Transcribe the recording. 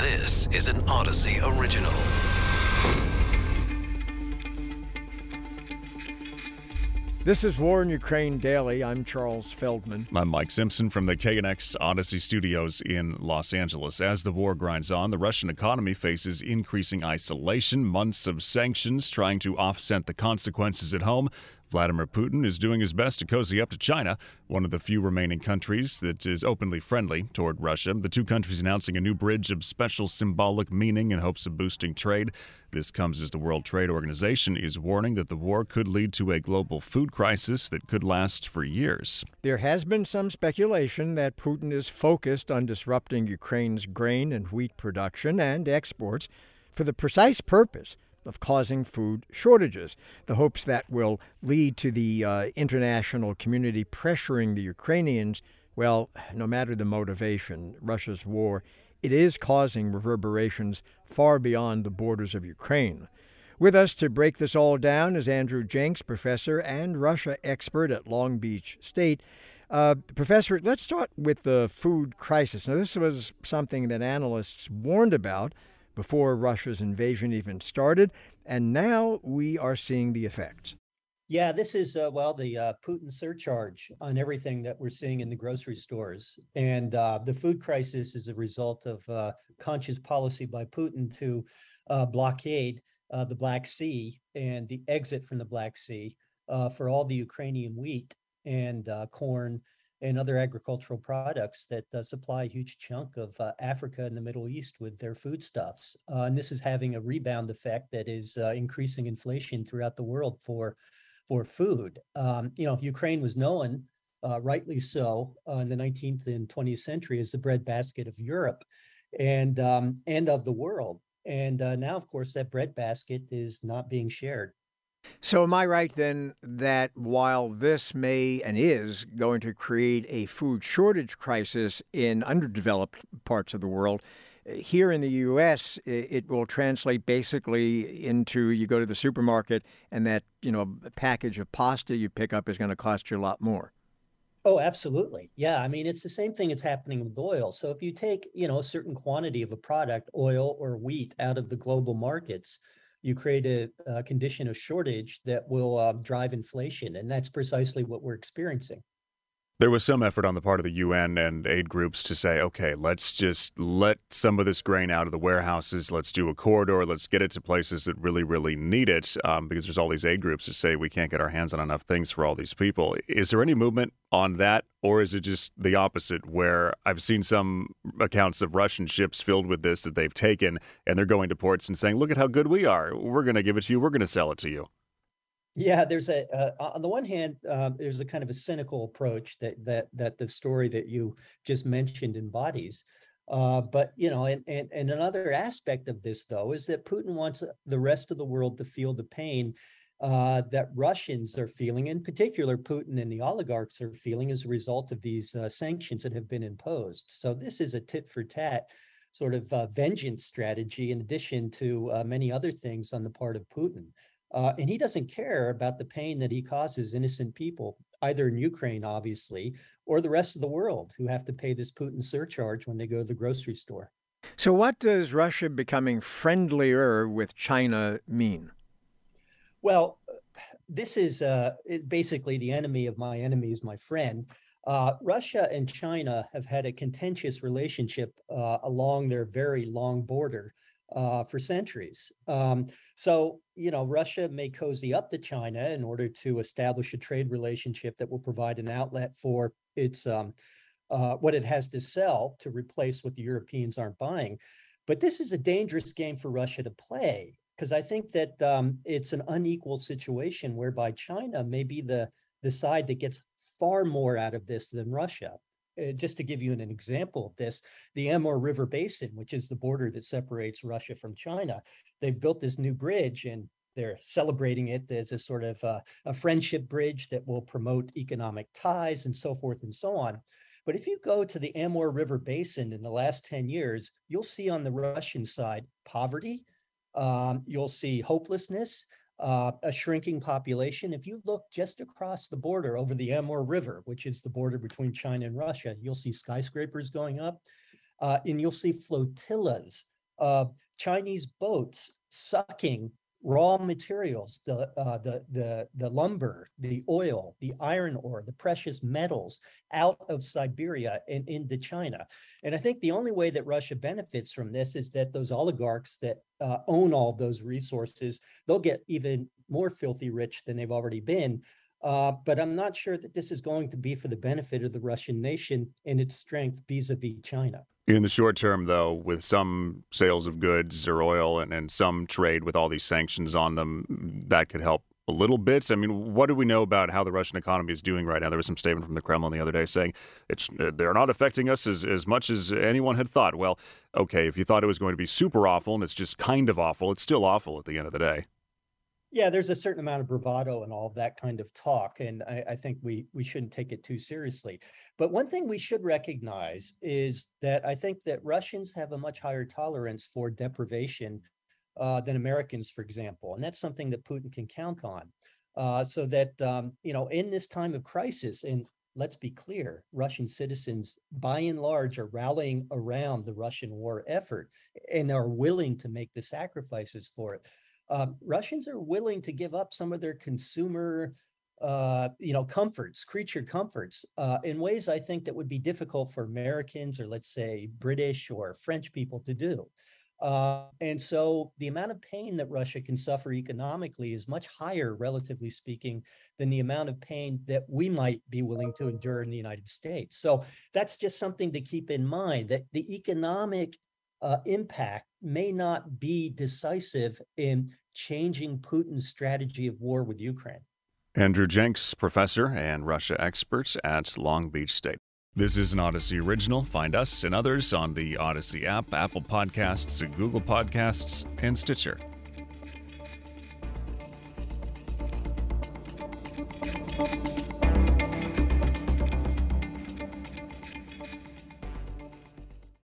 This is an Audacy original. This is War in Ukraine Daily. I'm Charles Feldman. I'm Mike Simpson from the KNX Audacy Studios in Los Angeles. As the war grinds on, the Russian economy faces increasing isolation, months of sanctions trying to offset the consequences at home. Vladimir Putin is doing his best to cozy up to China, one of the few remaining countries that is openly friendly toward Russia. The two countries announcing a new bridge of special symbolic meaning in hopes of boosting trade. This comes as the World Trade Organization is warning that the war could lead to a global food crisis that could last for years. There has been some speculation that Putin is focused on disrupting Ukraine's grain and wheat production and exports for the precise purpose of causing food shortages. The hopes that will lead to the uh, international community pressuring the Ukrainians. Well, no matter the motivation, Russia's war, it is causing reverberations far beyond the borders of Ukraine. With us to break this all down is Andrew Jenks, professor and Russia expert at Long Beach State. Uh, professor, let's start with the food crisis. Now, this was something that analysts warned about before Russia's invasion even started, and now we are seeing the effects. Yeah, this is uh, well the uh, Putin surcharge on everything that we're seeing in the grocery stores, and uh, the food crisis is a result of uh, conscious policy by Putin to uh, blockade uh, the Black Sea and the exit from the Black Sea for all the Ukrainian wheat and corn and other agricultural products that uh, supply a huge chunk of uh, Africa and the Middle East with their foodstuffs. Uh, and this is having a rebound effect that is uh, increasing inflation throughout the world for for food. Um, you know, Ukraine was known, uh, rightly so, uh, in the 19th and 20th century as the breadbasket of Europe and um, and of the world. And now, of course, that breadbasket is not being shared. So, am I right then that while this may and is going to create a food shortage crisis in underdeveloped parts of the world, eh, here in the U.S., it will translate basically into you go to the supermarket and that you know package of pasta you pick up is going to cost you a lot more. Oh, absolutely. Yeah. I mean, it's the same thing that's happening with oil. So if you take, you know, a certain quantity of a product, oil or wheat, out of the global markets, you create a, a condition of shortage that will uh, drive inflation. And that's precisely what we're experiencing. There was some effort on the part of the UN and aid groups to say, okay, let's just let some of this grain out of the warehouses. Let's do a corridor. Let's get it to places that really, really need it. Um, because there's all these aid groups that say we can't get our hands on enough things for all these people. Is there any movement on that? Or is it just the opposite, where I've seen some accounts of Russian ships filled with this that they've taken and they're going to ports and saying, look at how good we are. We're going to give it to you. We're going to sell it to you. Yeah, there's a uh, on the one hand, uh, there's a kind of a cynical approach that that that the story that you just mentioned embodies. Uh, but you know, and, and and another aspect of this though is that Putin wants the rest of the world to feel the pain uh, that Russians are feeling, in particular, Putin and the oligarchs are feeling as a result of these uh, sanctions that have been imposed. So this is a tit for tat sort of uh, vengeance strategy, in addition to uh, many other things on the part of Putin. Uh, and he doesn't care about the pain that he causes innocent people, either in Ukraine, obviously, or the rest of the world who have to pay this Putin surcharge when they go to the grocery store. So, what does Russia becoming friendlier with China mean? Well, this is uh, basically the enemy of my enemy is my friend. Uh, Russia and China have had a contentious relationship uh, along their very long border uh, for centuries. Um, so, you know, Russia may cozy up to China in order to establish a trade relationship that will provide an outlet for its um, uh, what it has to sell to replace what the Europeans aren't buying. But this is a dangerous game for Russia to play because I think that um, it's an unequal situation whereby China may be the the side that gets far more out of this than Russia. Uh, just to give you an, example of this, the Amur River Basin, which is the border that separates Russia from China, they've built this new bridge and they're celebrating it as a sort of uh, a friendship bridge that will promote economic ties and so forth and so on. But if you go to the Amur River Basin in the last 10 years, you'll see on the Russian side poverty, um, you'll see hopelessness, uh, a shrinking population. If you look just across the border over the Amur River, which is the border between China and Russia, you'll see skyscrapers going up, uh, and you'll see flotillas uh, Chinese boats sucking raw materials, the, uh, the, the, the lumber, the oil, the iron ore, the precious metals out of Siberia and into China. And I think the only way that Russia benefits from this is that those oligarchs that uh, own all those resources, they'll get even more filthy rich than they've already been. Uh, but I'm not sure that this is going to be for the benefit of the Russian nation and its strength vis-a-vis China. In the short term, though, with some sales of goods or oil and, and some trade with all these sanctions on them, that could help a little bit. I mean, what do we know about how the Russian economy is doing right now? There was some statement from the Kremlin the other day saying it's uh, they're not affecting us as, as much as anyone had thought. Well, okay, if you thought it was going to be super awful and it's just kind of awful, it's still awful at the end of the day. Yeah, there's a certain amount of bravado and all of that kind of talk, and I, I, think we we shouldn't take it too seriously. But one thing we should recognize is that I think that Russians have a much higher tolerance for deprivation uh, than Americans, for example, and that's something that Putin can count on. Uh, so that um, you know, in this time of crisis, and let's be clear, Russian citizens, by and large, are rallying around the Russian war effort and are willing to make the sacrifices for it um, Russians are willing to give up some of their consumer, uh, you know, comforts, creature comforts, uh, in ways I think that would be difficult for Americans or let's say British or French people to do. Uh, and so the amount of pain that Russia can suffer economically is much higher, relatively speaking, than the amount of pain that we might be willing to endure in the United States. So that's just something to keep in mind that the economic uh, impact may not be decisive in changing Putin's strategy of war with Ukraine. Andrew Jenks, professor and Russia expert at Long Beach State. This is an Audacy original. Find us and others on the Audacy app, Apple Podcasts, Google Podcasts, and Stitcher.